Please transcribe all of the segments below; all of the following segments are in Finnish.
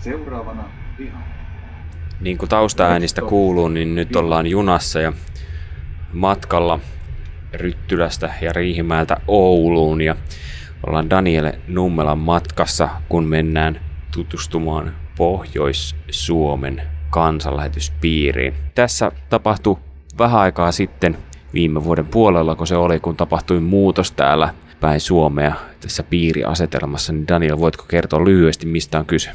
Seuraavana piha. Niin kuin taustaäänistä kuuluu, niin nyt ollaan junassa ja matkalla Ryttylästä ja Riihimäeltä Ouluun ja ollaan Daniele Nummelan matkassa, kun mennään tutustumaan Pohjois-Suomen kansanlähetyspiiriin. Tässä tapahtui vähän aikaa sitten viime vuoden puolella, kun se oli, kun tapahtui muutos täällä päin Suomea tässä piiriasetelmassa, niin Daniel, voitko kertoa lyhyesti, mistä on kyse?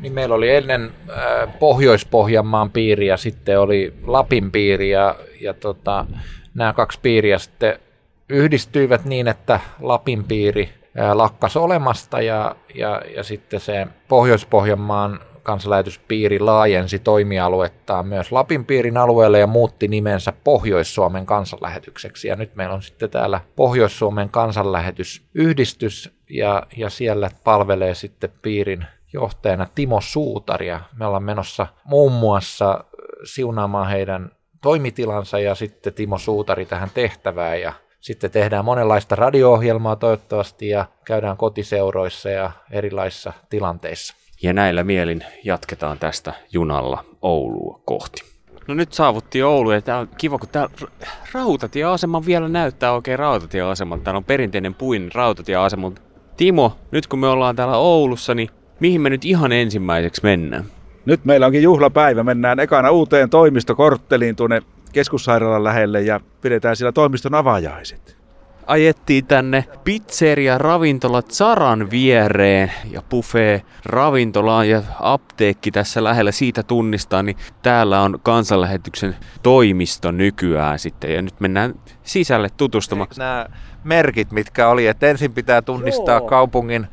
Niin meillä oli ennen äh, Pohjois-Pohjanmaan piiri ja sitten oli Lapin piiri ja, ja tota, nämä kaksi piiriä sitten yhdistyivät niin, että Lapin piiri äh, lakkas olemasta ja, ja, ja sitten se Pohjois-Pohjanmaan kansanlähetyspiiri laajensi toimialuettaan myös Lapin piirin alueelle ja muutti nimensä Pohjois-Suomen kansanlähetykseksi. Ja nyt meillä on sitten täällä Pohjois-Suomen kansanlähetysyhdistys ja, ja siellä palvelee sitten piirin johtajana Timo Suutari ja me ollaan menossa muun muassa siunaamaan heidän toimitilansa ja sitten Timo Suutari tähän tehtävään ja sitten tehdään monenlaista radio-ohjelmaa toivottavasti ja käydään kotiseuroissa ja erilaisissa tilanteissa. Ja näillä mielin jatketaan tästä junalla Oulua kohti. No nyt saavuttiin Oulu ja tää on kiva, kun täällä rautatieasema vielä näyttää oikein rautatieasemalta. Täällä on perinteinen puin rautatieasema. Timo, nyt kun me ollaan täällä Oulussa, niin mihin me nyt ihan ensimmäiseksi mennään? Nyt meillä onkin juhlapäivä. Mennään ekana uuteen toimistokortteliin tuonne keskussairaalan lähelle ja pidetään siellä toimiston avajaiset. Ajettiin tänne pizzeria ravintola Zaran viereen ja buffet ravintola ja apteekki tässä lähellä siitä tunnistaa, niin täällä on kansanlähetyksen toimisto nykyään sitten ja nyt mennään sisälle tutustumaan. Nämä merkit, mitkä oli, että ensin pitää tunnistaa Joo. kaupungin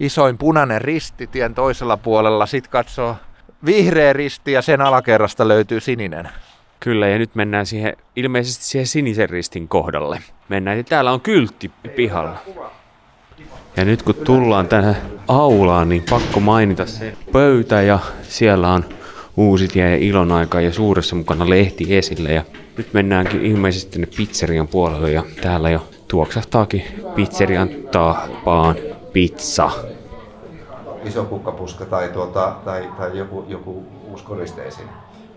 isoin punainen risti tien toisella puolella, sitten katsoo vihreä risti ja sen alakerrasta löytyy sininen. Kyllä, ja nyt mennään siihen, ilmeisesti siihen sinisen ristin kohdalle. Mennään, ja täällä on kyltti pihalla. Ja nyt kun tullaan tänne aulaan, niin pakko mainita se pöytä ja siellä on Uusitie ja Ilonaika ja suuressa mukana lehti esille. Ja nyt mennäänkin ilmeisesti tänne pizzerian puolelle ja täällä jo tuoksahtaakin pizzerian tapaan pizza iso kukkapuska tai, tuota, tai, tai joku, joku uskoristeisiin.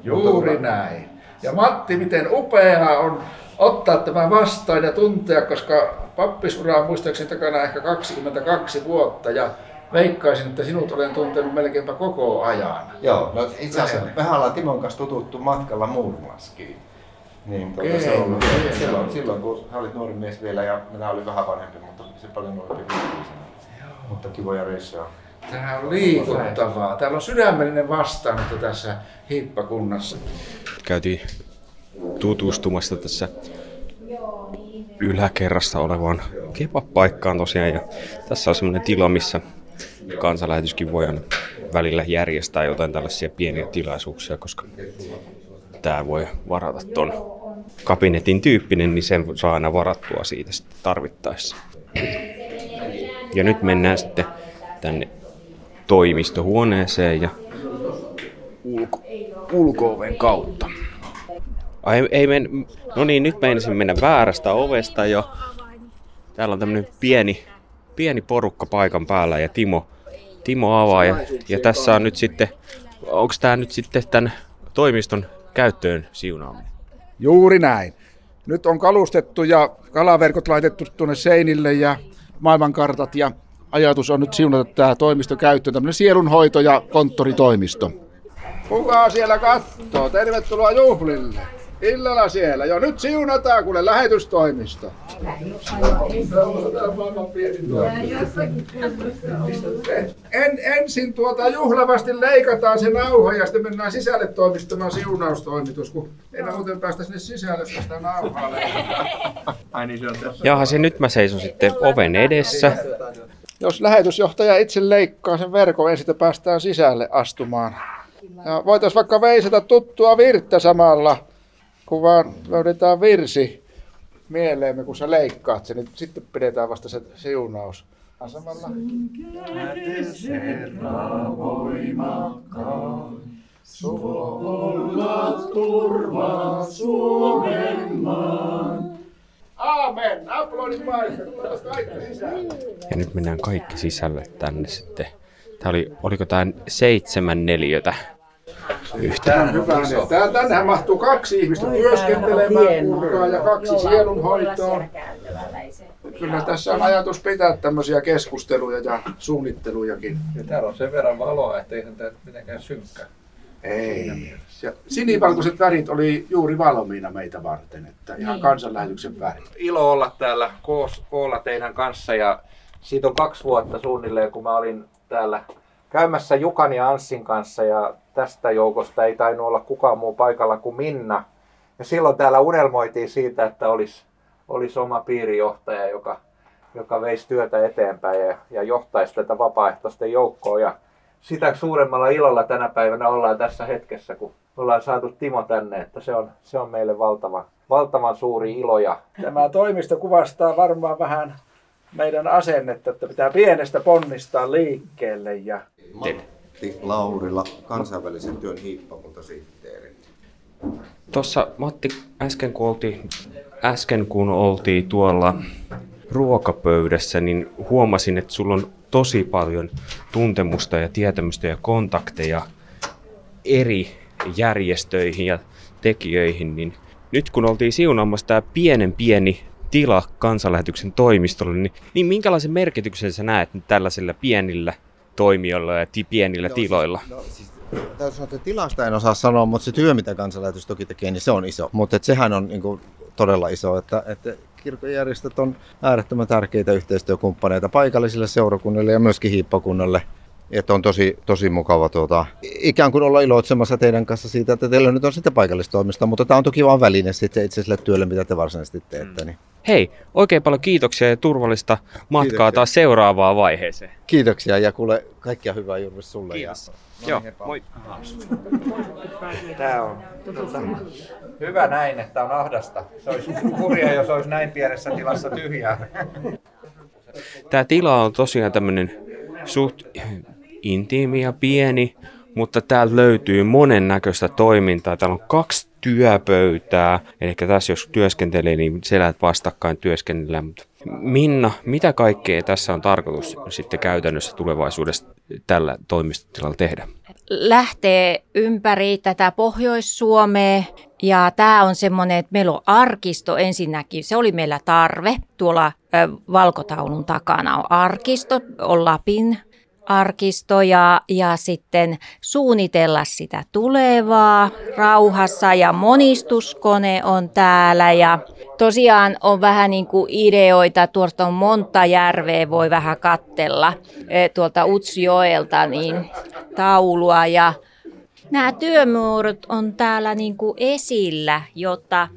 Juuri Mutta, näin. Ja Matti, miten upeaa on ottaa tämä vastaan ja tuntea, koska pappisura on muistaakseni takana ehkä 22 vuotta ja veikkaisin, että sinut olen tuntenut melkeinpä koko ajan. Joo, no itse asiassa mehän ollaan Timon kanssa tututtu matkalla Murmaskiin. Niin, tuota, se on, silloin, silloin, kun hän oli nuori mies vielä ja minä olin vähän vanhempi, mutta se paljon nuorempi Mutta kivoja reissuja. Tämä on liikuttavaa. Täällä on sydämellinen vastaanotto tässä hiippakunnassa. Käytiin tutustumassa tässä yläkerrassa olevaan kebab-paikkaan tosiaan. Ja tässä on semmoinen tila, missä kansanlähetyskin voi välillä järjestää jotain tällaisia pieniä tilaisuuksia, koska tämä voi varata ton kabinetin tyyppinen, niin sen saa aina varattua siitä sitten tarvittaessa. Ja nyt mennään sitten tänne toimistohuoneeseen ja ulko, ulko-oven kautta. Ai, ei men, no niin, nyt meinasin mennä väärästä ovesta jo. Täällä on tämmönen pieni, pieni porukka paikan päällä ja Timo, Timo avaa. Ja, ja tässä on nyt sitten, onko tämä nyt sitten tämän toimiston käyttöön siunaaminen? Juuri näin. Nyt on kalustettu ja kalaverkot laitettu tuonne seinille ja maailmankartat ja ajatus on nyt siunata tämä toimisto käyttöön, tämmöinen sielunhoito- ja konttoritoimisto. Kuka siellä katsoo? Tervetuloa juhlille. Illalla siellä. Jo nyt siunataan kuule lähetystoimisto. En, ensin tuota juhlavasti leikataan se nauha ja sitten mennään sisälle toimistamaan siunaustoimitus, kun ei muuten päästä sinne sisälle, sitä nauhaa niin se on tässä. Jaha, se nyt mä seison sitten oven edessä jos lähetysjohtaja itse leikkaa sen verkon, ensin päästään sisälle astumaan. Ja voitaisiin vaikka veisata tuttua virttä samalla, kun vaan löydetään virsi mieleemme, kun sä leikkaat sen, niin sitten pidetään vasta se siunaus. Samalla. Aamen. Aplodit kaikki Ja nyt mennään kaikki sisälle tänne sitten Tämä oli, oliko tämä seitsemän neliötä Tämä on hyvä. Tää, tännehän mahtuu kaksi ihmistä työskentelemään kuulkaa, ja kaksi sielunhoitoa. Kyllä tässä on ajatus pitää tämmöisiä keskusteluja ja suunnittelujakin. Ja täällä on sen verran valoa, että ei tämä mitenkään synkkä. Ei. Ja sinivalkoiset värit oli juuri valmiina meitä varten, että ihan Niin. kansanlähetyksen värit. Ilo olla täällä koos, koolla teidän kanssa ja siitä on kaksi vuotta suunnilleen, kun mä olin täällä käymässä Jukan ja Anssin kanssa ja tästä joukosta ei tainnut olla kukaan muu paikalla kuin Minna. Ja silloin täällä unelmoitiin siitä, että olisi, olisi oma piirijohtaja, joka, joka veisi työtä eteenpäin ja, ja johtaisi tätä vapaaehtoisten joukkoa. Ja sitä suuremmalla ilolla tänä päivänä ollaan tässä hetkessä, kun ollaan saatu Timo tänne, että se on, se on meille valtava, valtavan suuri ilo. Ja Tämä toimisto kuvastaa varmaan vähän meidän asennetta, että pitää pienestä ponnistaa liikkeelle ja Matti Laurila, kansainvälisen työn hiippakuntasihteeri. Tuossa Matti, äsken kun, oltiin, äsken kun oltiin tuolla ruokapöydässä, niin huomasin, että sulla on tosi paljon tuntemusta ja tietämystä ja kontakteja eri järjestöihin ja tekijöihin, niin nyt kun oltiin siunaamassa tämä pienen pieni tila kansanlähetyksen toimistolle, niin, niin minkälaisen merkityksen sä näet tällaisilla pienillä toimijoilla ja pienillä tiloilla? No, siis, täytyy sanoa, että tilasta en osaa sanoa, mutta se työ, mitä kansanlähetys toki tekee, niin se on iso. Mutta sehän on niin kuin, todella iso, että, että kirkojärjestöt on äärettömän tärkeitä yhteistyökumppaneita paikallisille seurakunnille ja myöskin hiippakunnalle. Että on tosi, tosi mukava tuota, ikään kuin olla iloitsemassa teidän kanssa siitä, että teillä nyt on sitten paikallistoimista, mutta tämä on toki vain väline sitten itse sille työlle, mitä te varsinaisesti teette. Niin. Hei, oikein paljon kiitoksia ja turvallista matkaa Kiitoksia. taas seuraavaan vaiheeseen. Kiitoksia ja kuule kaikkia hyvää juuri sulle. Kiitos. Ja, Joo, moi. Tämä on tota, hyvä näin, että on ahdasta. Se olisi kurja, jos olisi näin pienessä tilassa tyhjää. Tämä tila on tosiaan tämmöinen suht intiimi ja pieni, mutta täältä löytyy monennäköistä toimintaa. Täällä on kaksi työpöytää, eli tässä jos työskentelee, niin selät vastakkain työskennellään. Mutta Minna, mitä kaikkea tässä on tarkoitus sitten käytännössä tulevaisuudessa tällä toimistotilalla tehdä? lähtee ympäri tätä Pohjois-Suomea ja tämä on semmoinen, että meillä on arkisto ensinnäkin, se oli meillä tarve. Tuolla valkotaulun takana on arkisto, on Lapin arkisto ja, sitten suunnitella sitä tulevaa. Rauhassa ja monistuskone on täällä ja tosiaan on vähän niin kuin ideoita, tuosta on monta järveä voi vähän kattella eh, tuolta Utsjoelta niin taulua. Ja nämä työmuodot on täällä niin kuin esillä, jotta,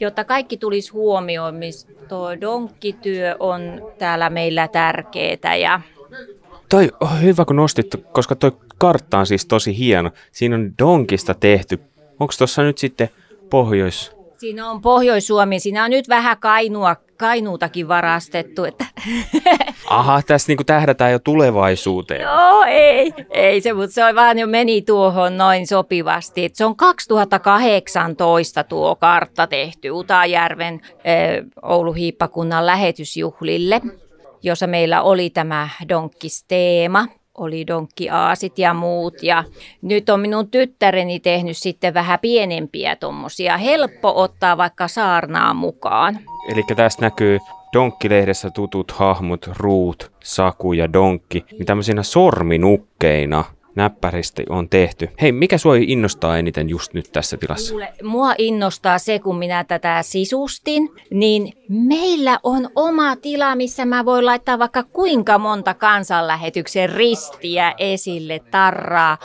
jotta kaikki tulisi huomioon, missä tuo donkkityö on täällä meillä tärkeää ja Toi on hyvä kun nostit, koska toi kartta on siis tosi hieno. Siinä on donkista tehty. Onko tuossa nyt sitten pohjois... Siinä on Pohjois-Suomi, siinä on nyt vähän kainua, kainuutakin varastettu. Että Aha, tässä niinku tähdätään jo tulevaisuuteen. Joo, ei, ei se, mutta se on vaan jo meni tuohon noin sopivasti. Et se on 2018 tuo kartta tehty Utajärven eh, Oulu-Hiippakunnan lähetysjuhlille, jossa meillä oli tämä donkkisteema oli donkkiaasit ja muut. Ja nyt on minun tyttäreni tehnyt sitten vähän pienempiä tuommoisia. Helppo ottaa vaikka saarnaa mukaan. Eli tässä näkyy Donkkilehdessä tutut hahmot Ruut, Saku ja Donkki, niin tämmöisinä sorminukkeina näppäristä on tehty. Hei, mikä sua innostaa eniten just nyt tässä tilassa? Kuule, mua innostaa se, kun minä tätä sisustin, niin meillä on oma tila, missä mä voin laittaa vaikka kuinka monta kansanlähetyksen ristiä esille, tarraa,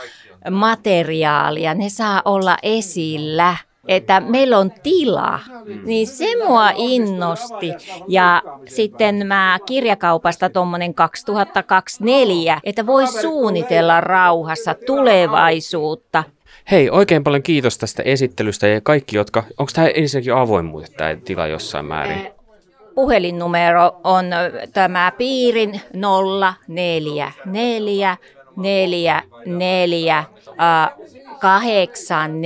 materiaalia. Ne saa olla esillä että meillä on tila, niin se mua innosti. Ja sitten mä kirjakaupasta tuommoinen 2024, että voi suunnitella rauhassa tulevaisuutta. Hei, oikein paljon kiitos tästä esittelystä ja kaikki, jotka... Onko tämä ensinnäkin avoimuutta tämä tila jossain määrin? Puhelinnumero on ö, tämä piirin 044 44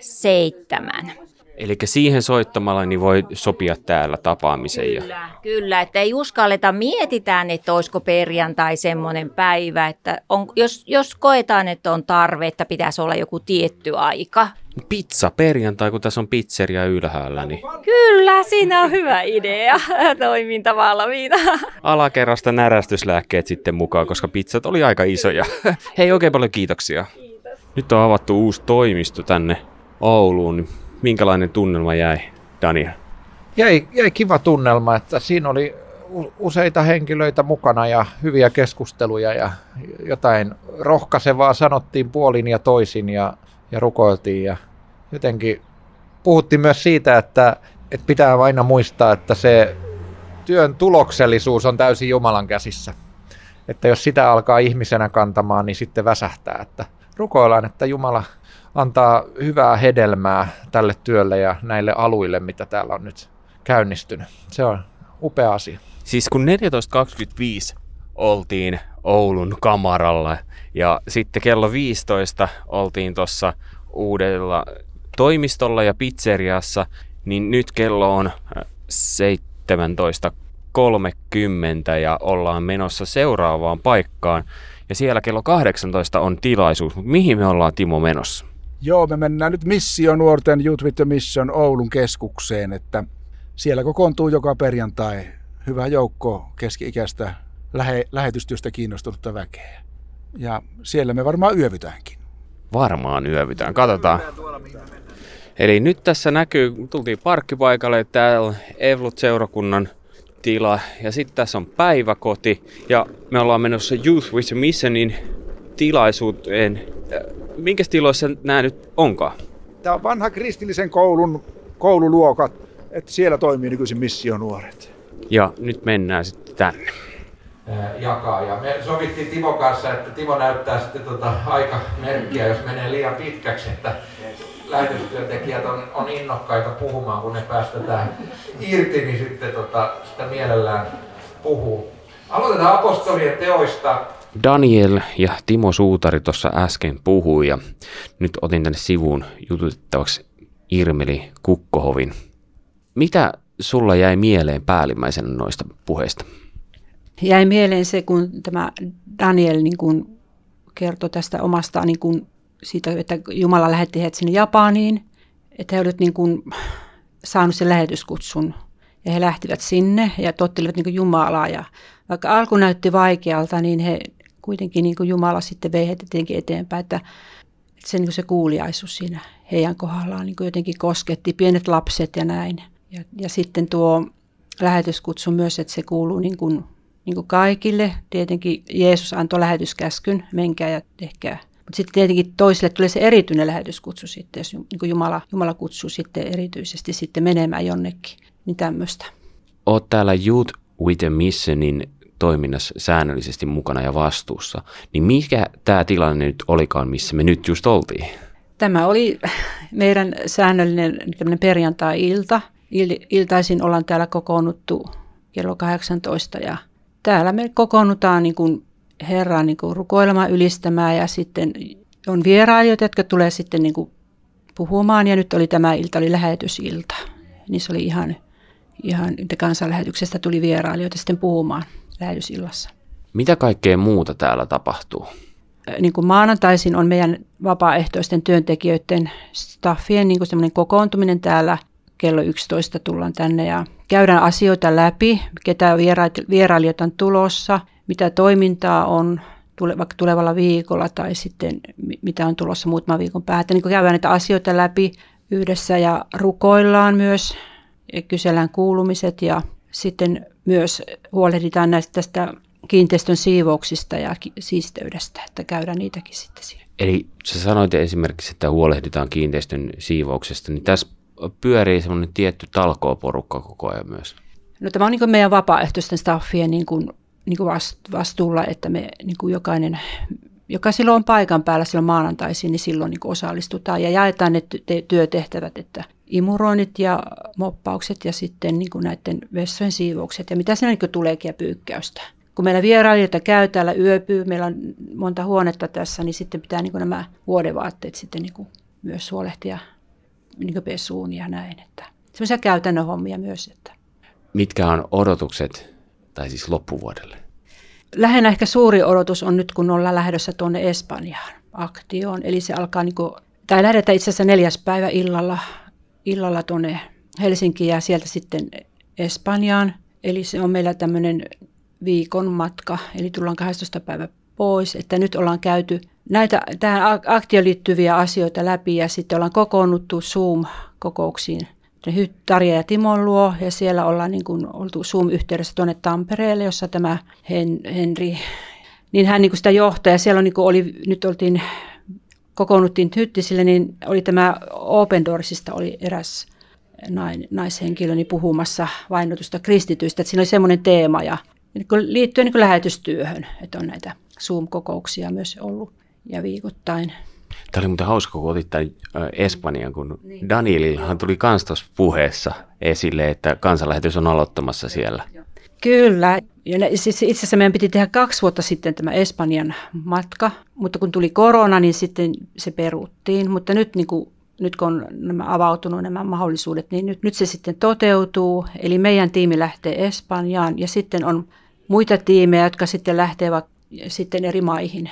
847. Eli siihen soittamalla niin voi sopia täällä tapaamisen. Ja... Kyllä, kyllä, että ei uskalleta, mietitään, että olisiko perjantai semmoinen päivä, että on, jos, jos koetaan, että on tarve, että pitäisi olla joku tietty aika. Pizza perjantai, kun tässä on pizzeria ylhäällä, niin Kyllä, siinä on hyvä idea, toiminta valmiina. alakerrasta närästyslääkkeet sitten mukaan, koska pizzat oli aika isoja. Hei, oikein paljon kiitoksia. Nyt on avattu uusi toimisto tänne Ouluun. Minkälainen tunnelma jäi, Daniel? Jäi, jäi kiva tunnelma, että siinä oli useita henkilöitä mukana ja hyviä keskusteluja ja jotain rohkaisevaa sanottiin puolin ja toisin ja, ja rukoiltiin ja jotenkin puhuttiin myös siitä, että, että pitää aina muistaa, että se työn tuloksellisuus on täysin Jumalan käsissä. Että jos sitä alkaa ihmisenä kantamaan, niin sitten väsähtää. Että rukoillaan, että Jumala antaa hyvää hedelmää tälle työlle ja näille aluille, mitä täällä on nyt käynnistynyt. Se on upea asia. Siis kun 14.25 oltiin Oulun kamaralla ja sitten kello 15 oltiin tuossa uudella toimistolla ja pizzeriassa, niin nyt kello on äh, 17.30 ja ollaan menossa seuraavaan paikkaan. Ja siellä kello 18 on tilaisuus, mutta mihin me ollaan Timo menossa? Joo, me mennään nyt Missio Nuorten Youth with the Mission Oulun keskukseen, että siellä kokoontuu joka perjantai hyvä joukko keski-ikäistä lähe, lähetystyöstä kiinnostunutta väkeä. Ja siellä me varmaan yövytäänkin. Varmaan yövytään, katsotaan. Eli nyt tässä näkyy, tultiin parkkipaikalle, täällä on Evlut seurakunnan tila ja sitten tässä on päiväkoti ja me ollaan menossa Youth with a Missionin tilaisuuteen. Äh, Minkä tiloissa nämä nyt onkaan? Tämä on vanha kristillisen koulun koululuokat, että siellä toimii nykyisin missionuoret. Ja nyt mennään sitten tänne. jakaa. Ja me sovittiin Timo kanssa, että Timo näyttää sitten tota aikamerkkiä, jos menee liian pitkäksi, että lähetystyöntekijät on, on innokkaita puhumaan, kun ne päästetään irti, niin sitten tota, sitä mielellään puhuu. Aloitetaan apostolien teoista. Daniel ja Timo Suutari tuossa äsken puhui ja nyt otin tänne sivuun jututettavaksi Irmeli Kukkohovin. Mitä sulla jäi mieleen päällimmäisenä noista puheista? jäi mieleen se, kun tämä Daniel niin kuin kertoi tästä omasta, niin kuin siitä, että Jumala lähetti heidät sinne Japaniin, että he olivat niin kuin saanut sen lähetyskutsun ja he lähtivät sinne ja tottelivat niin Jumalaa ja vaikka alku näytti vaikealta, niin he kuitenkin niin kuin Jumala sitten vei heitä jotenkin eteenpäin, että, se, niin kuin se kuuliaisuus siinä heidän kohdallaan niin kuin jotenkin kosketti pienet lapset ja näin. Ja, ja sitten tuo lähetyskutsu myös, että se kuuluu niin kuin niin kuin kaikille. Tietenkin Jeesus antoi lähetyskäskyn, menkää ja tehkää. Mutta sitten tietenkin toisille tulee se erityinen lähetyskutsu sitten, jos niin Jumala, Jumala kutsuu sitten erityisesti sitten menemään jonnekin. Niin tämmöistä. Oot täällä Youth with a Missionin toiminnassa säännöllisesti mukana ja vastuussa. Niin mikä tämä tilanne nyt olikaan, missä me nyt just oltiin? Tämä oli meidän säännöllinen perjantai-ilta. Il- iltaisin ollaan täällä kokoonnuttu kello 18 ja täällä me kokoonnutaan niin kuin Herraa niin kuin rukoilemaan, ylistämään ja sitten on vierailijoita, jotka tulee sitten niin kuin puhumaan ja nyt oli tämä ilta, oli lähetysilta. Niin se oli ihan, ihan kansanlähetyksestä tuli vierailijoita sitten puhumaan lähetysillassa. Mitä kaikkea muuta täällä tapahtuu? Niin kuin maanantaisin on meidän vapaaehtoisten työntekijöiden staffien niin kuin kokoontuminen täällä. Kello 11 tullaan tänne ja käydään asioita läpi, ketä vierailijoita on tulossa, mitä toimintaa on vaikka tulevalla viikolla tai sitten mitä on tulossa muutaman viikon päätä. Niin käydään näitä asioita läpi yhdessä ja rukoillaan myös ja kysellään kuulumiset ja sitten myös huolehditaan näistä tästä kiinteistön siivouksista ja siisteydestä, että käydään niitäkin sitten siellä. Eli sä sanoit esimerkiksi, että huolehditaan kiinteistön siivouksesta, niin tässä pyörii semmoinen tietty talkooporukka koko ajan myös. No tämä on niin meidän vapaaehtoisten staffien niin kuin, niin kuin vastuulla, että me niin kuin jokainen, joka silloin on paikan päällä silloin maanantaisin, niin silloin niin kuin osallistutaan ja jaetaan ne työtehtävät, että imuroinnit ja moppaukset ja sitten niin kuin näiden vessojen siivoukset ja mitä siinä niin kuin tuleekin ja pyykkäystä. Kun meillä vierailijoita käy täällä yöpyy, meillä on monta huonetta tässä, niin sitten pitää niin kuin nämä vuodevaatteet sitten niin kuin myös huolehtia niin pesuun ja näin. Että semmoisia käytännön hommia myös. Että. Mitkä on odotukset, tai siis loppuvuodelle? Lähinnä ehkä suuri odotus on nyt, kun ollaan lähdössä tuonne Espanjaan aktioon. Eli se alkaa, niin kuin, tai lähdetään itse asiassa neljäs päivä illalla, illalla tuonne Helsinkiin ja sieltä sitten Espanjaan. Eli se on meillä tämmöinen viikon matka, eli tullaan 12 päivä pois, että nyt ollaan käyty näitä tähän aktioon liittyviä asioita läpi ja sitten ollaan kokoonnuttu Zoom-kokouksiin Tarja ja Timon luo ja siellä ollaan niin kuin oltu Zoom-yhteydessä tuonne Tampereelle, jossa tämä Hen, Henri, niin hän niin kuin sitä johtaa ja siellä on niin kuin oli, nyt oltiin kokoonnuttiin Hyttisille, niin oli tämä Open Doorsista oli eräs nain, naishenkilöni niin puhumassa vainotusta kristityistä, että siinä oli semmoinen teema ja niin liittyen niin lähetystyöhön, että on näitä Zoom-kokouksia myös ollut ja viikoittain. Tämä oli muuten hauska, kun otit tämän Espanjan, kun niin. Danielillahan tuli kans tuossa puheessa esille, että kansanlähetys on aloittamassa siellä. Kyllä. Ja siis itse asiassa meidän piti tehdä kaksi vuotta sitten tämä Espanjan matka, mutta kun tuli korona, niin sitten se peruttiin. Mutta nyt, niin kuin, nyt kun on nämä avautunut nämä mahdollisuudet, niin nyt, nyt se sitten toteutuu. Eli meidän tiimi lähtee Espanjaan ja sitten on muita tiimejä, jotka sitten lähtevät sitten eri maihin.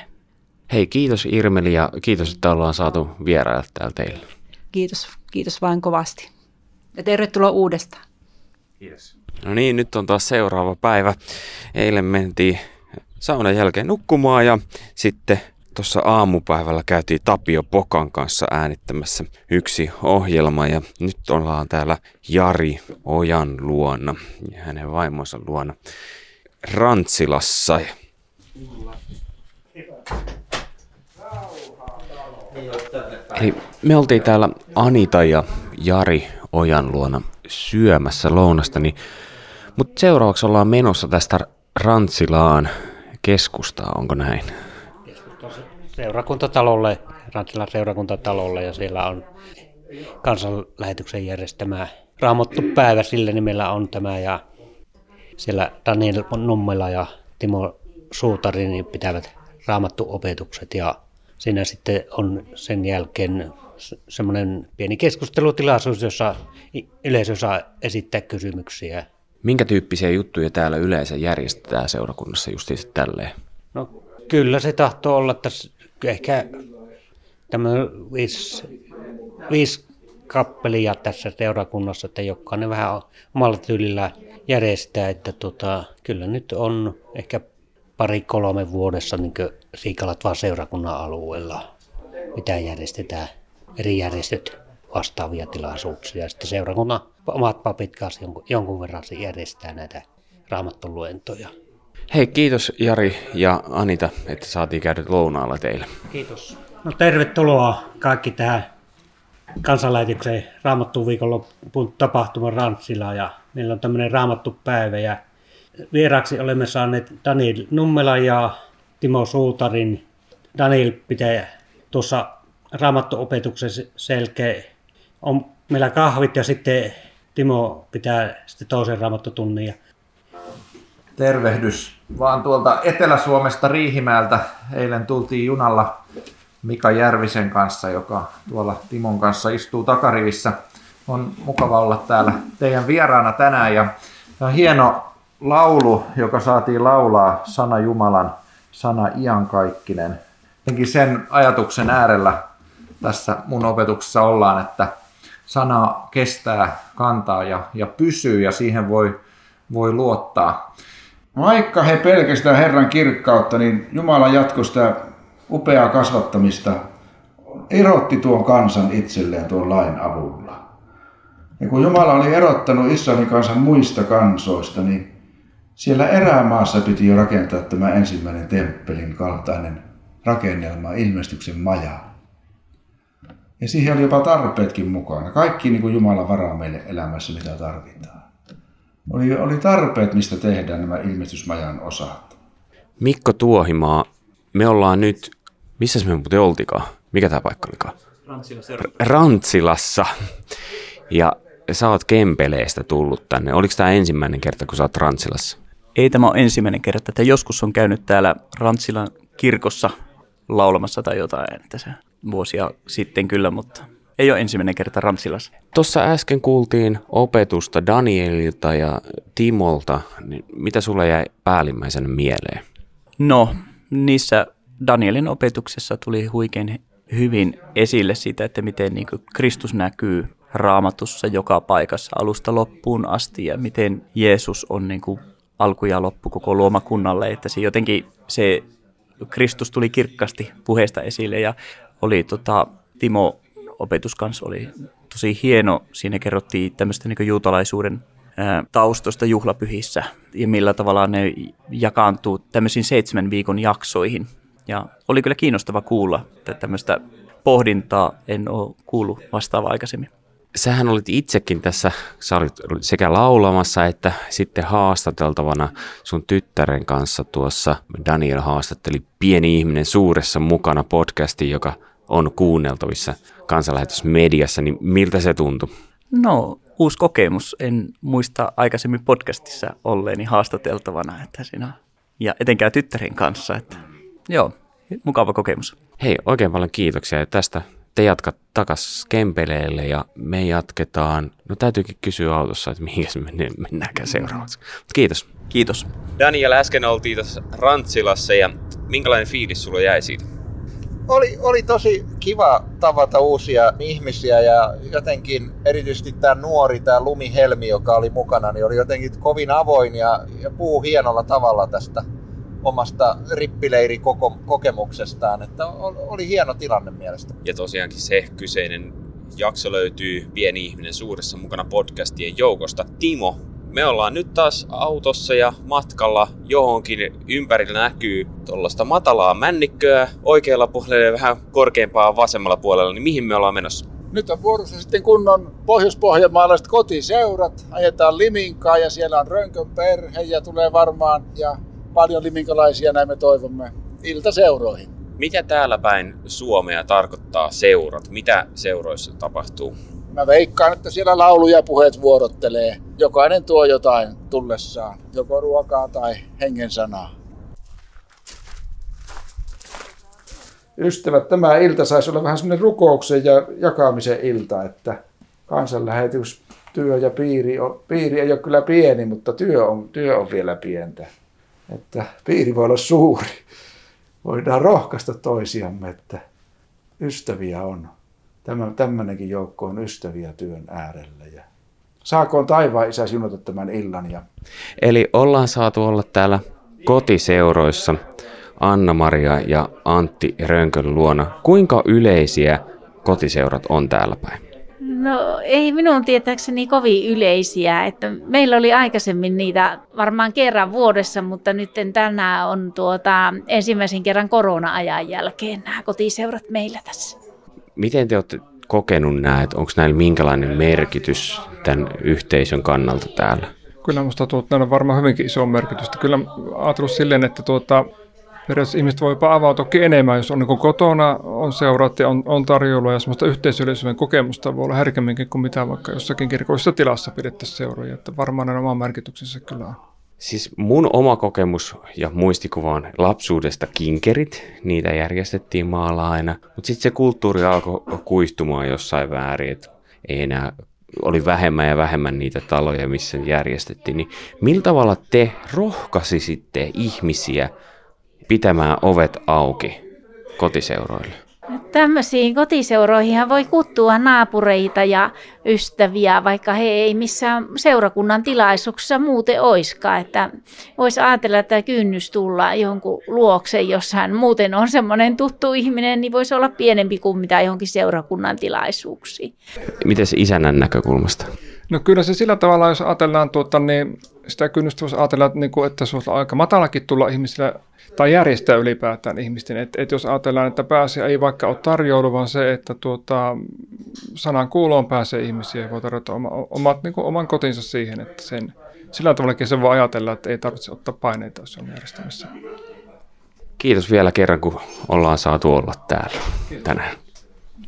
Hei, kiitos Irmeli ja kiitos, että ollaan saatu vierailla täällä teille. Kiitos, kiitos vain kovasti. Ja tervetuloa uudestaan. Kiitos. No niin, nyt on taas seuraava päivä. Eilen mentiin saunan jälkeen nukkumaan ja sitten tuossa aamupäivällä käytiin Tapio Pokan kanssa äänittämässä yksi ohjelma ja nyt ollaan täällä Jari Ojan luona ja hänen vaimonsa luona Rantsilassa. Eli me oltiin täällä Anita ja Jari Ojan luona syömässä lounasta, niin, mutta seuraavaksi ollaan menossa tästä Rantsilaan keskustaa, onko näin? seurakuntatalolle, Rantsilan seurakuntatalolle ja siellä on kansanlähetyksen järjestämä Raamattu päivä sillä nimellä on tämä ja siellä Daniel Nummela ja Timo Suutari niin pitävät raamattuopetukset ja siinä sitten on sen jälkeen semmoinen pieni keskustelutilaisuus, jossa yleisö saa esittää kysymyksiä. Minkä tyyppisiä juttuja täällä yleensä järjestetään seurakunnassa justiinsa tälleen? No kyllä se tahtoo olla, että ehkä tämmöinen viisi, viisi kappelia tässä seurakunnassa, että jokainen vähän omalla tyylillä järjestää, että tota, kyllä nyt on ehkä pari-kolme vuodessa niin Siikalat vaan seurakunnan alueella, mitä järjestetään eri järjestöt vastaavia tilaisuuksia. Sitten seurakunnan omat papit kanssa jonkun, jonkun verran se järjestää näitä raamattoluentoja. Hei, kiitos Jari ja Anita, että saatiin käydä lounaalla teille. Kiitos. No tervetuloa kaikki tähän kansanlähetyksen Raamattu viikonloppuun tapahtuman Rantsilla ja meillä on tämmöinen Raamattu päivä ja Vieraksi olemme saaneet Daniel Nummela ja Timo Suutarin. Daniel pitää tuossa raamattuopetuksen selkeä. On meillä kahvit ja sitten Timo pitää sitten toisen raamattotunnin. Tervehdys vaan tuolta Etelä-Suomesta Riihimäeltä. Eilen tultiin junalla Mika Järvisen kanssa, joka tuolla Timon kanssa istuu takarivissä. On mukava olla täällä teidän vieraana tänään ja hieno laulu, joka saatiin laulaa sana Jumalan, sana iankaikkinen. Jotenkin sen ajatuksen äärellä tässä mun opetuksessa ollaan, että sana kestää, kantaa ja, ja pysyy ja siihen voi, voi luottaa. Vaikka he pelkästään Herran kirkkautta, niin Jumala jatkoi sitä upeaa kasvattamista, erotti tuon kansan itselleen tuon lain avulla. Ja kun Jumala oli erottanut Israelin kansan muista kansoista, niin siellä erämaassa piti jo rakentaa tämä ensimmäinen temppelin kaltainen rakennelma, ilmestyksen maja. Ja siihen oli jopa tarpeetkin mukana. Kaikki niin kuin Jumala varaa meille elämässä, mitä tarvitaan. Oli, oli tarpeet, mistä tehdään nämä ilmestysmajan osat. Mikko Tuohimaa, me ollaan nyt, missä me muuten oltikaan? Mikä tämä paikka olikaan? Rantsila, Rantsilassa. Ja sä oot Kempeleestä tullut tänne. Oliko tämä ensimmäinen kerta, kun sä oot Rantsilassa? Ei tämä ole ensimmäinen kerta, että joskus on käynyt täällä Rantsilan kirkossa laulamassa tai jotain, että se vuosia sitten kyllä, mutta ei ole ensimmäinen kerta Rantsilassa. Tuossa äsken kuultiin opetusta Danielilta ja Timolta. Niin mitä sulle jäi päällimmäisenä mieleen? No, niissä Danielin opetuksessa tuli huikein hyvin esille sitä, että miten niin Kristus näkyy raamatussa joka paikassa alusta loppuun asti ja miten Jeesus on niin kuin alku ja loppu koko luomakunnalle, että se jotenkin se Kristus tuli kirkkaasti puheesta esille ja oli tota, Timo opetus kanssa oli tosi hieno. Siinä kerrottiin tämmöistä niin juutalaisuuden taustoista juhlapyhissä ja millä tavalla ne jakaantuu tämmöisiin seitsemän viikon jaksoihin. Ja oli kyllä kiinnostava kuulla, että tämmöistä pohdintaa en ole kuullut vastaavaa aikaisemmin sähän olit itsekin tässä, sä olit sekä laulamassa että sitten haastateltavana sun tyttären kanssa tuossa. Daniel haastatteli Pieni ihminen suuressa mukana podcasti, joka on kuunneltavissa kansanlähetysmediassa, niin miltä se tuntui? No, uusi kokemus. En muista aikaisemmin podcastissa olleeni haastateltavana, että siinä, ja etenkään tyttären kanssa, että joo, mukava kokemus. Hei, oikein paljon kiitoksia ja tästä te jatkat takas Kempeleelle ja me jatketaan, no täytyykin kysyä autossa, että mihin me mennäänkään seuraavaksi. Mutta kiitos. Kiitos. Daniel, äsken oltiin tässä Rantsilassa ja minkälainen fiilis sulla jäi siitä? Oli, oli tosi kiva tavata uusia ihmisiä ja jotenkin erityisesti tämä nuori, tämä Lumi Helmi, joka oli mukana, niin oli jotenkin kovin avoin ja, ja puhuu hienolla tavalla tästä omasta rippileirikokemuksestaan, että oli hieno tilanne mielestä. Ja tosiaankin se kyseinen jakso löytyy Pieni ihminen suuressa mukana podcastien joukosta. Timo, me ollaan nyt taas autossa ja matkalla johonkin. Ympärillä näkyy tuollaista matalaa männikköä oikealla puolella ja vähän korkeampaa vasemmalla puolella. Niin mihin me ollaan menossa? Nyt on vuorossa sitten kunnon pohjois-pohjanmaalaiset kotiseurat. Ajetaan Liminkaan ja siellä on Rönkön perhe ja tulee varmaan ja paljon liminkalaisia, näin me toivomme, iltaseuroihin. Mitä täällä päin Suomea tarkoittaa seurat? Mitä seuroissa tapahtuu? Mä veikkaan, että siellä lauluja ja puheet vuorottelee. Jokainen tuo jotain tullessaan, joko ruokaa tai hengen sanaa. Ystävät, tämä ilta saisi olla vähän semmoinen rukouksen ja jakamisen ilta, että kansanlähetys, työ ja piiri, on, piiri ei ole kyllä pieni, mutta työ on, työ on vielä pientä että piiri voi olla suuri. Voidaan rohkaista toisiamme, että ystäviä on. Tämä, tämmöinenkin joukko on ystäviä työn äärellä. Ja saakoon taivaan isä sinulta tämän illan. Ja... Eli ollaan saatu olla täällä kotiseuroissa Anna-Maria ja Antti Rönkön luona. Kuinka yleisiä kotiseurat on täällä päin? No ei minun tietääkseni kovin yleisiä. Että meillä oli aikaisemmin niitä varmaan kerran vuodessa, mutta nyt tänään on tuota, ensimmäisen kerran korona-ajan jälkeen nämä kotiseurat meillä tässä. Miten te olette kokenut nämä, että onko näillä minkälainen merkitys tämän yhteisön kannalta täällä? Kyllä minusta tuota, on varmaan hyvinkin iso merkitystä. Kyllä ajatellut silleen, että tuota, periaatteessa ihmiset voi jopa avautua enemmän, jos on niin kotona, on seurat ja on, on tarjolla ja semmoista yhteisöllisyyden kokemusta voi olla herkemminkin kuin mitä vaikka jossakin kirkollisessa tilassa pidettäisiin seuroja, että varmaan ne oma merkityksensä kyllä on. Siis mun oma kokemus ja muistikuva on lapsuudesta kinkerit, niitä järjestettiin maalla aina, mutta sitten se kulttuuri alkoi kuihtumaan jossain väärin, että ei enää oli vähemmän ja vähemmän niitä taloja, missä järjestettiin, niin millä tavalla te rohkaisisitte ihmisiä pitämään ovet auki kotiseuroille? Tämmöisiin kotiseuroihin voi kuttua naapureita ja ystäviä, vaikka he ei missään seurakunnan tilaisuuksessa muuten oiskaan. Että voisi ajatella, että kynnys tulla jonkun luokse, jos hän muuten on semmoinen tuttu ihminen, niin voisi olla pienempi kuin mitä johonkin seurakunnan tilaisuuksiin. Miten isännän näkökulmasta? No kyllä se sillä tavalla, jos ajatellaan tuota, niin sitä kynnystä voisi ajatella, että, niin kuin, että se on aika matalakin tulla ihmisille tai järjestää ylipäätään ihmisten. Että et jos ajatellaan, että pääsee ei vaikka ole tarjoulu, vaan se, että tuota, sanan kuuloon pääsee ihmisiä ja voi tarjota oma, omat, niin kuin oman kotinsa siihen, että sen, sillä tavalla se voi ajatella, että ei tarvitse ottaa paineita, jos on järjestämässä. Kiitos vielä kerran, kun ollaan saatu olla täällä tänään.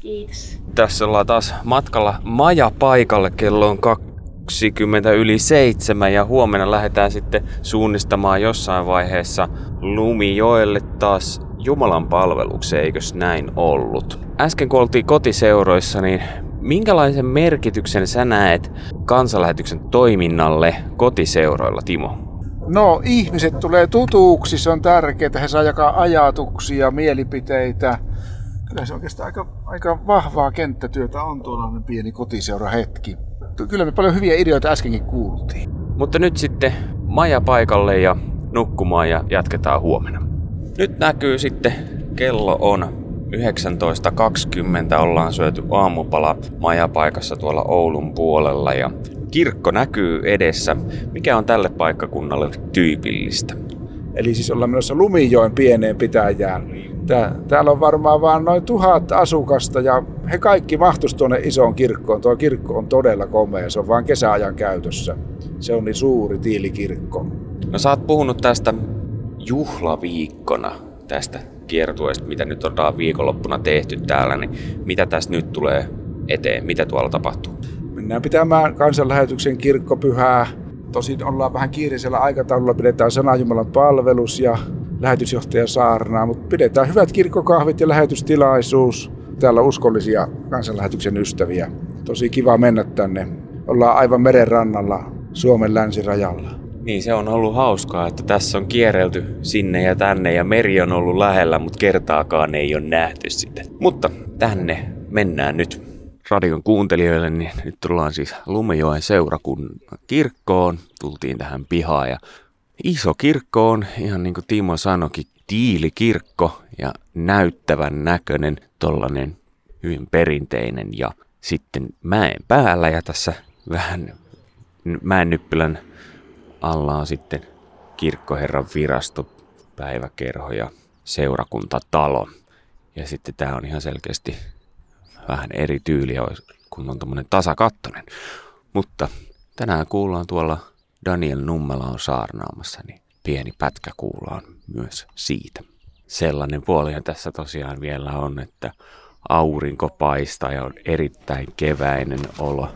Kiitos. Tässä ollaan taas matkalla maja paikalle. Kello on 20 yli seitsemän ja huomenna lähdetään sitten suunnistamaan jossain vaiheessa Lumijoelle taas Jumalan palvelukseen, eikös näin ollut? Äsken kun oltiin kotiseuroissa, niin minkälaisen merkityksen sä näet kansanlähetyksen toiminnalle kotiseuroilla, Timo? No, ihmiset tulee tutuuksi, se on tärkeää, he saa jakaa ajatuksia, mielipiteitä. Kyllä se oikeastaan aika, aika vahvaa kenttätyötä on tuollainen pieni kotiseura hetki. Kyllä me paljon hyviä ideoita äskenkin kuultiin. Mutta nyt sitten maja paikalle ja nukkumaan ja jatketaan huomenna. Nyt näkyy sitten, kello on 19.20 ollaan syöty aamupala majapaikassa tuolla Oulun puolella ja kirkko näkyy edessä. Mikä on tälle paikkakunnalle tyypillistä? Eli siis ollaan menossa Lumijoen pieneen pitäjään. Tää, täällä on varmaan vain noin tuhat asukasta ja he kaikki mahtuisivat tuonne isoon kirkkoon. Tuo kirkko on todella komea, se on vain kesäajan käytössä. Se on niin suuri tiilikirkko. No sä oot puhunut tästä juhlaviikkona tästä kiertueesta, mitä nyt on viikonloppuna tehty täällä, niin mitä tästä nyt tulee eteen? Mitä tuolla tapahtuu? Mennään pitämään kansanlähetyksen kirkkopyhää. Tosin ollaan vähän kiireisellä aikataululla, pidetään sanajumalan palvelus ja lähetysjohtaja saarnaa, mutta pidetään hyvät kirkkokahvit ja lähetystilaisuus. Täällä on uskollisia kansanlähetyksen ystäviä. Tosi kiva mennä tänne. Ollaan aivan meren rannalla Suomen länsirajalla. Niin, se on ollut hauskaa, että tässä on kierrelty sinne ja tänne ja meri on ollut lähellä, mutta kertaakaan ei ole nähty sitä. Mutta tänne mennään nyt radion kuuntelijoille, niin nyt tullaan siis Lumejoen seurakunnan kirkkoon. Tultiin tähän pihaan ja iso kirkko on, ihan niin kuin Timo sanoikin, tiilikirkko ja näyttävän näköinen, tollanen hyvin perinteinen ja sitten mäen päällä ja tässä vähän mäen nyppylän alla on sitten kirkkoherran virasto, päiväkerho ja seurakuntatalo. Ja sitten tämä on ihan selkeästi vähän eri tyyliä, kun on tuommoinen tasakattonen. Mutta tänään kuullaan tuolla Daniel Nummela on saarnaamassa, niin pieni pätkä kuullaan myös siitä. Sellainen puolihan tässä tosiaan vielä on, että aurinko paistaa ja on erittäin keväinen olo.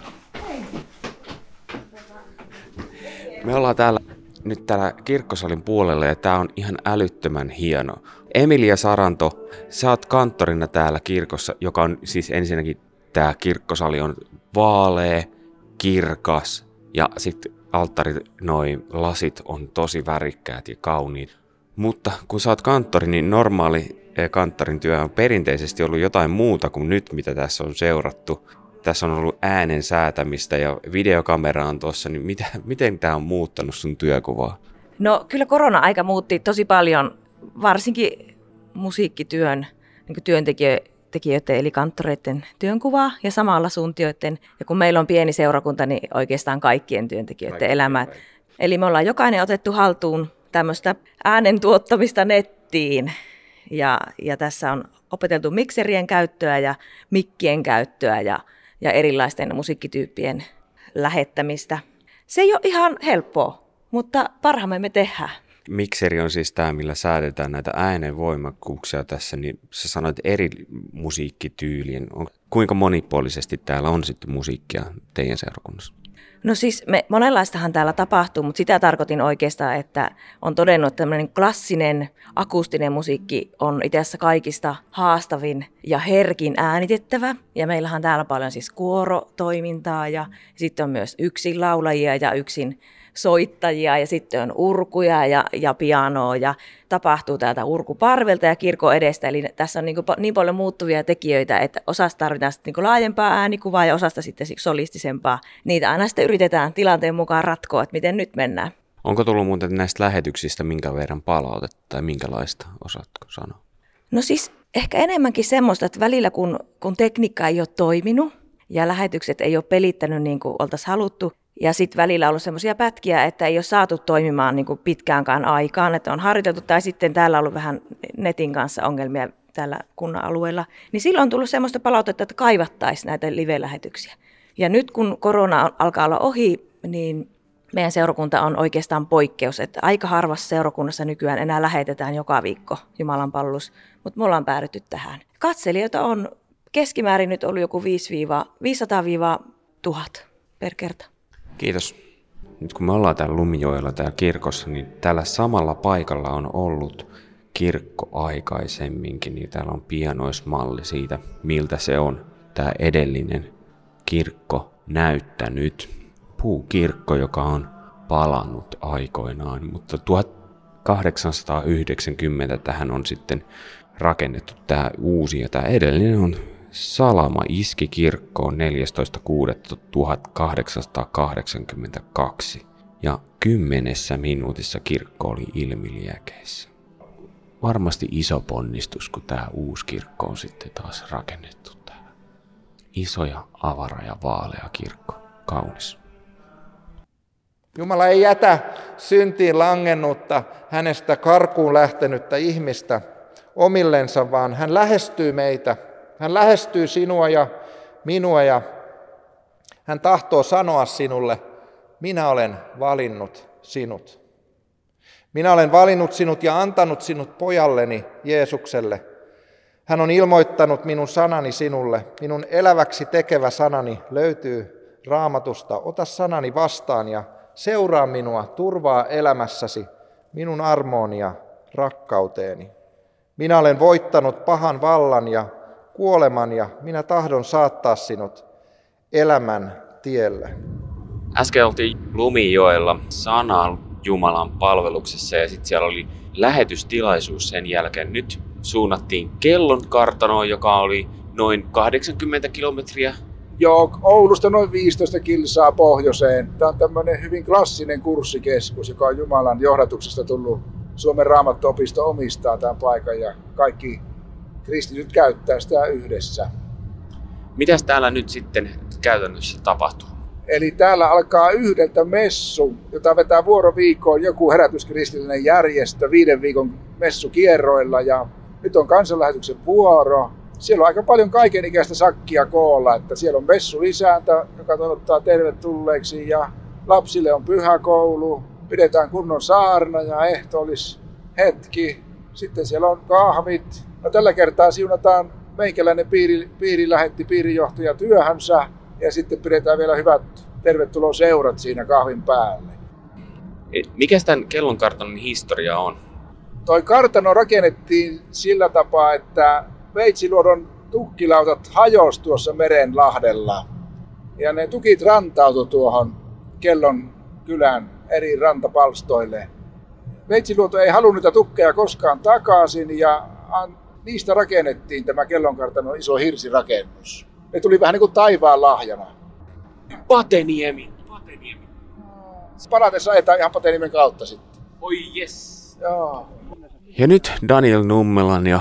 Me ollaan täällä nyt täällä kirkkosalin puolella ja tää on ihan älyttömän hieno. Emilia Saranto, sä oot kanttorina täällä kirkossa, joka on siis ensinnäkin tää kirkkosali on vaalea, kirkas ja sitten alttari, noin lasit on tosi värikkäät ja kauniit. Mutta kun oot kanttori, niin normaali eh, kanttorin työ on perinteisesti ollut jotain muuta kuin nyt, mitä tässä on seurattu tässä on ollut äänen säätämistä ja videokamera on tuossa, niin mitä, miten tämä on muuttanut sun työkuvaa? No kyllä korona-aika muutti tosi paljon, varsinkin musiikkityön niin työntekijöiden eli kanttoreiden työnkuvaa ja samalla suuntioiden. Ja kun meillä on pieni seurakunta, niin oikeastaan kaikkien työntekijöiden Kaikki, elämät. Eli me ollaan jokainen otettu haltuun tämmöistä äänen tuottamista nettiin. Ja, ja tässä on opeteltu mikserien käyttöä ja mikkien käyttöä ja ja erilaisten musiikkityyppien lähettämistä. Se ei ole ihan helppoa, mutta parhaamme me tehdään. Mikseri on siis tämä, millä säädetään näitä äänenvoimakkuuksia tässä, niin sä sanoit eri musiikkityylien. Kuinka monipuolisesti täällä on sitten musiikkia teidän seurakunnassa? No siis me, monenlaistahan täällä tapahtuu, mutta sitä tarkoitin oikeastaan, että on todennut, että tämmöinen klassinen akustinen musiikki on itse asiassa kaikista haastavin ja herkin äänitettävä. Ja meillähän täällä paljon siis kuorotoimintaa ja sitten on myös yksin laulajia ja yksin soittajia ja sitten on urkuja ja, ja pianoa ja tapahtuu täältä urkuparvelta ja kirkon edestä. Eli tässä on niin, kuin, niin paljon muuttuvia tekijöitä, että osasta tarvitaan sitten niin laajempaa äänikuvaa ja osasta sitten solistisempaa. Niitä aina sitten yritetään tilanteen mukaan ratkoa, että miten nyt mennään. Onko tullut muuten näistä lähetyksistä minkä verran palautetta tai minkälaista, osaatko sanoa? No siis ehkä enemmänkin semmoista, että välillä kun, kun tekniikka ei ole toiminut ja lähetykset ei ole pelittänyt niin kuin oltaisiin haluttu, ja sitten välillä on ollut semmoisia pätkiä, että ei ole saatu toimimaan niin kuin pitkäänkään aikaan, että on harjoiteltu tai sitten täällä on ollut vähän netin kanssa ongelmia tällä kunnan alueella. Niin silloin on tullut semmoista palautetta, että kaivattaisiin näitä live-lähetyksiä. Ja nyt kun korona alkaa olla ohi, niin meidän seurakunta on oikeastaan poikkeus, että aika harvassa seurakunnassa nykyään enää lähetetään joka viikko Jumalan palvelus, mutta me ollaan päädytty tähän. Katselijoita on keskimäärin nyt ollut joku 500-1000 per kerta. Kiitos. Nyt kun me ollaan täällä Lumijoella täällä kirkossa, niin täällä samalla paikalla on ollut kirkko aikaisemminkin, niin täällä on pienoismalli siitä, miltä se on tämä edellinen kirkko näyttänyt. Puukirkko, joka on palannut aikoinaan, mutta 1890 tähän on sitten rakennettu tämä uusi ja tämä edellinen on Salama iski kirkkoon 14.6.1882 ja kymmenessä minuutissa kirkko oli ilmiliekeissä. Varmasti iso ponnistus, kun tämä uusi kirkko on sitten taas rakennettu tähän. Iso ja avara ja vaalea kirkko. Kaunis. Jumala ei jätä syntiin langennutta, hänestä karkuun lähtenyttä ihmistä omillensa, vaan hän lähestyy meitä. Hän lähestyy sinua ja minua ja hän tahtoo sanoa sinulle, minä olen valinnut sinut. Minä olen valinnut sinut ja antanut sinut pojalleni Jeesukselle. Hän on ilmoittanut minun sanani sinulle. Minun eläväksi tekevä sanani löytyy raamatusta. Ota sanani vastaan ja Seuraa minua, turvaa elämässäsi minun armooni ja rakkauteeni. Minä olen voittanut pahan vallan ja kuoleman ja minä tahdon saattaa sinut elämän tielle. Äsken oltiin Lumijoella sanan Jumalan palveluksessa ja sitten siellä oli lähetystilaisuus sen jälkeen. Nyt suunnattiin kellon kartanoon, joka oli noin 80 kilometriä Joo, Oulusta noin 15 kilsaa pohjoiseen. Tämä on tämmöinen hyvin klassinen kurssikeskus, joka on Jumalan johdatuksesta tullut Suomen raamatto-opisto omistaa tämän paikan ja kaikki kristityt käyttää sitä yhdessä. Mitäs täällä nyt sitten käytännössä tapahtuu? Eli täällä alkaa yhdeltä messu, jota vetää vuoroviikkoon joku herätyskristillinen järjestö viiden viikon messukierroilla. Ja nyt on kansanlähetyksen vuoro. Siellä on aika paljon kaikenikäistä sakkia koolla, että siellä on messu isäntä, joka toivottaa tervetulleeksi ja lapsille on pyhäkoulu, pidetään kunnon saarna ja ehtoolis hetki. Sitten siellä on kahvit. No, tällä kertaa siunataan meikäläinen piiri, piiri lähetti piirijohtaja työhönsä ja sitten pidetään vielä hyvät tervetuloseurat siinä kahvin päälle. Mikä tämän kellonkartanon historia on? Toi kartano rakennettiin sillä tapaa, että Veitsiluodon tukkilautat hajosi tuossa merenlahdella. Ja ne tukit rantautu tuohon kellon kylän eri rantapalstoille. Veitsiluoto ei halunnut niitä tukkeja koskaan takaisin ja niistä rakennettiin tämä kellonkartanon iso hirsirakennus. Ne tuli vähän niin kuin taivaan lahjana. Pateniemi. Pateniemi. Palatessa ajetaan ihan Pateniemen kautta sitten. Oi yes. Joo. Ja nyt Daniel Nummelan ja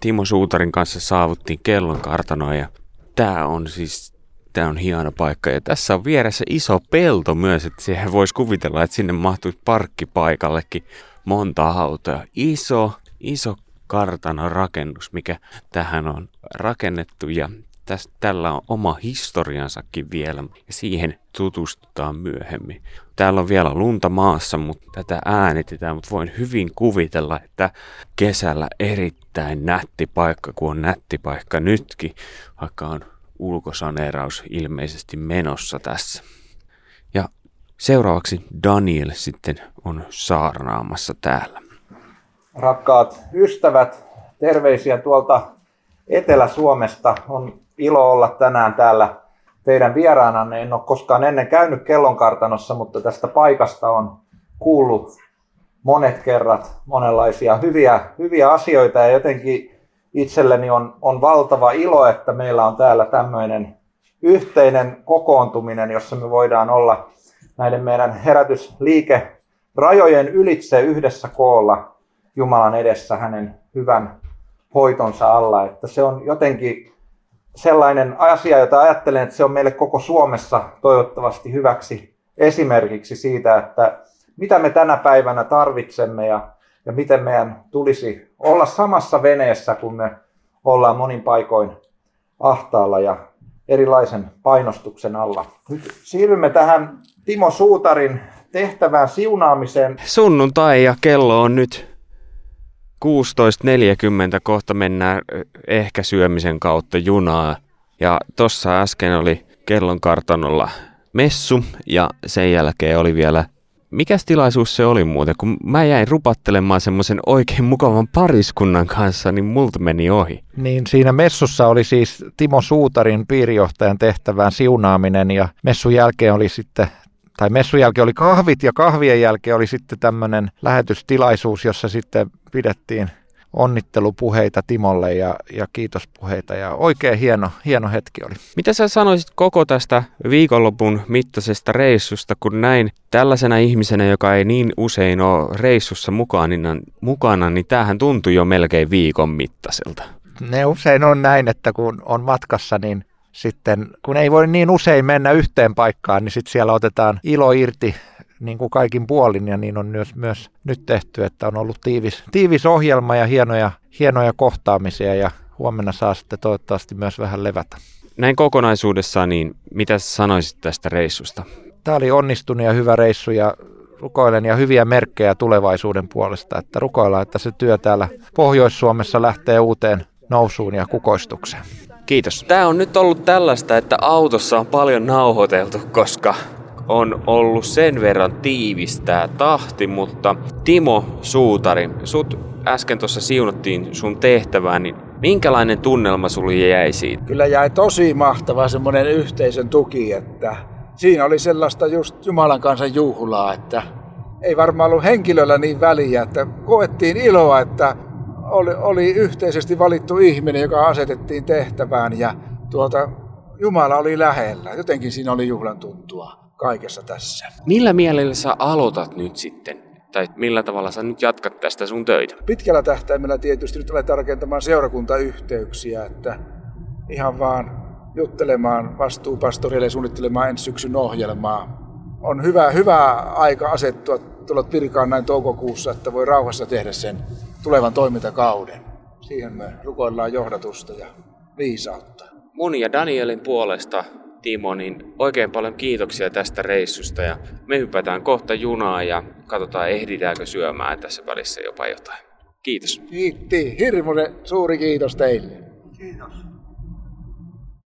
Timo Suutarin kanssa saavuttiin kellon kartanoa ja tää on siis Tämä on hieno paikka ja tässä on vieressä iso pelto myös, että siihen voisi kuvitella, että sinne mahtuisi parkkipaikallekin monta autoa. Iso, iso kartanon rakennus, mikä tähän on rakennettu ja tästä, tällä on oma historiansakin vielä ja siihen tutustutaan myöhemmin. Täällä on vielä lunta maassa, mutta tätä äänitetään, mutta voin hyvin kuvitella, että kesällä erittäin nätti paikka, kun on nätti paikka nytkin, vaikka on ulkosaneeraus ilmeisesti menossa tässä. Ja seuraavaksi Daniel sitten on saarnaamassa täällä. Rakkaat ystävät, terveisiä tuolta Etelä-Suomesta. On ilo olla tänään täällä teidän vieraananne. En ole koskaan ennen käynyt kellonkartanossa, mutta tästä paikasta on kuullut monet kerrat monenlaisia hyviä, hyviä asioita ja jotenkin itselleni on, on valtava ilo, että meillä on täällä tämmöinen yhteinen kokoontuminen, jossa me voidaan olla näiden meidän herätysliike rajojen ylitse yhdessä koolla Jumalan edessä hänen hyvän hoitonsa alla. Että se on jotenkin sellainen asia, jota ajattelen, että se on meille koko Suomessa toivottavasti hyväksi esimerkiksi siitä, että mitä me tänä päivänä tarvitsemme ja, ja miten meidän tulisi olla samassa veneessä, kun me ollaan monin paikoin ahtaalla ja erilaisen painostuksen alla. Nyt siirrymme tähän Timo Suutarin tehtävään siunaamiseen. Sunnuntai ja kello on nyt 16.40 kohta mennään ehkä syömisen kautta junaa. Ja tossa äsken oli kellon kartanolla messu ja sen jälkeen oli vielä Mikäs tilaisuus se oli muuten? Kun mä jäin rupattelemaan semmoisen oikein mukavan pariskunnan kanssa, niin multa meni ohi. Niin siinä messussa oli siis Timo Suutarin piirijohtajan tehtävään siunaaminen ja messun jälkeen oli sitten tai messun jälkeen oli kahvit ja kahvien jälkeen oli sitten tämmöinen lähetystilaisuus, jossa sitten pidettiin onnittelupuheita Timolle ja, ja kiitospuheita ja oikein hieno, hieno hetki oli. Mitä sä sanoisit koko tästä viikonlopun mittaisesta reissusta, kun näin tällaisena ihmisenä, joka ei niin usein ole reissussa mukaan, niin, mukana, niin tämähän tuntui jo melkein viikon mittaiselta. Ne usein on näin, että kun on matkassa, niin sitten kun ei voi niin usein mennä yhteen paikkaan, niin sitten siellä otetaan ilo irti niin kuin kaikin puolin ja niin on myös, myös nyt tehty, että on ollut tiivis, tiivis ohjelma ja hienoja, hienoja kohtaamisia ja huomenna saa sitten toivottavasti myös vähän levätä. Näin kokonaisuudessaan, niin mitä sanoisit tästä reissusta? Tämä oli onnistunut ja hyvä reissu ja rukoilen ja hyviä merkkejä tulevaisuuden puolesta, että rukoillaan, että se työ täällä Pohjois-Suomessa lähtee uuteen nousuun ja kukoistukseen. Kiitos. Tämä on nyt ollut tällaista, että autossa on paljon nauhoiteltu, koska on ollut sen verran tiivistää tahti, mutta Timo Suutari, sut äsken tuossa siunattiin sun tehtävään, niin minkälainen tunnelma sulle jäi siitä? Kyllä jäi tosi mahtava semmoinen yhteisön tuki, että siinä oli sellaista just Jumalan kansan juhlaa, että ei varmaan ollut henkilöllä niin väliä, että koettiin iloa, että oli, oli yhteisesti valittu ihminen, joka asetettiin tehtävään ja tuota, Jumala oli lähellä. Jotenkin siinä oli juhlan tuntua kaikessa tässä. Millä mielellä sä aloitat nyt sitten? Tai millä tavalla sä nyt jatkat tästä sun töitä? Pitkällä tähtäimellä tietysti nyt olet rakentamaan seurakuntayhteyksiä, että ihan vaan juttelemaan vastuupastorille ja suunnittelemaan ensi syksyn ohjelmaa. On hyvä, hyvä aika asettua tulla virkaan näin toukokuussa, että voi rauhassa tehdä sen tulevan toimintakauden. Siihen me rukoillaan johdatusta ja viisautta. Mun ja Danielin puolesta Timo, niin oikein paljon kiitoksia tästä reissusta ja me hypätään kohta junaan ja katsotaan ehditäänkö syömään tässä välissä jopa jotain. Kiitos. Kiitti. Hirmuinen suuri kiitos teille. Kiitos.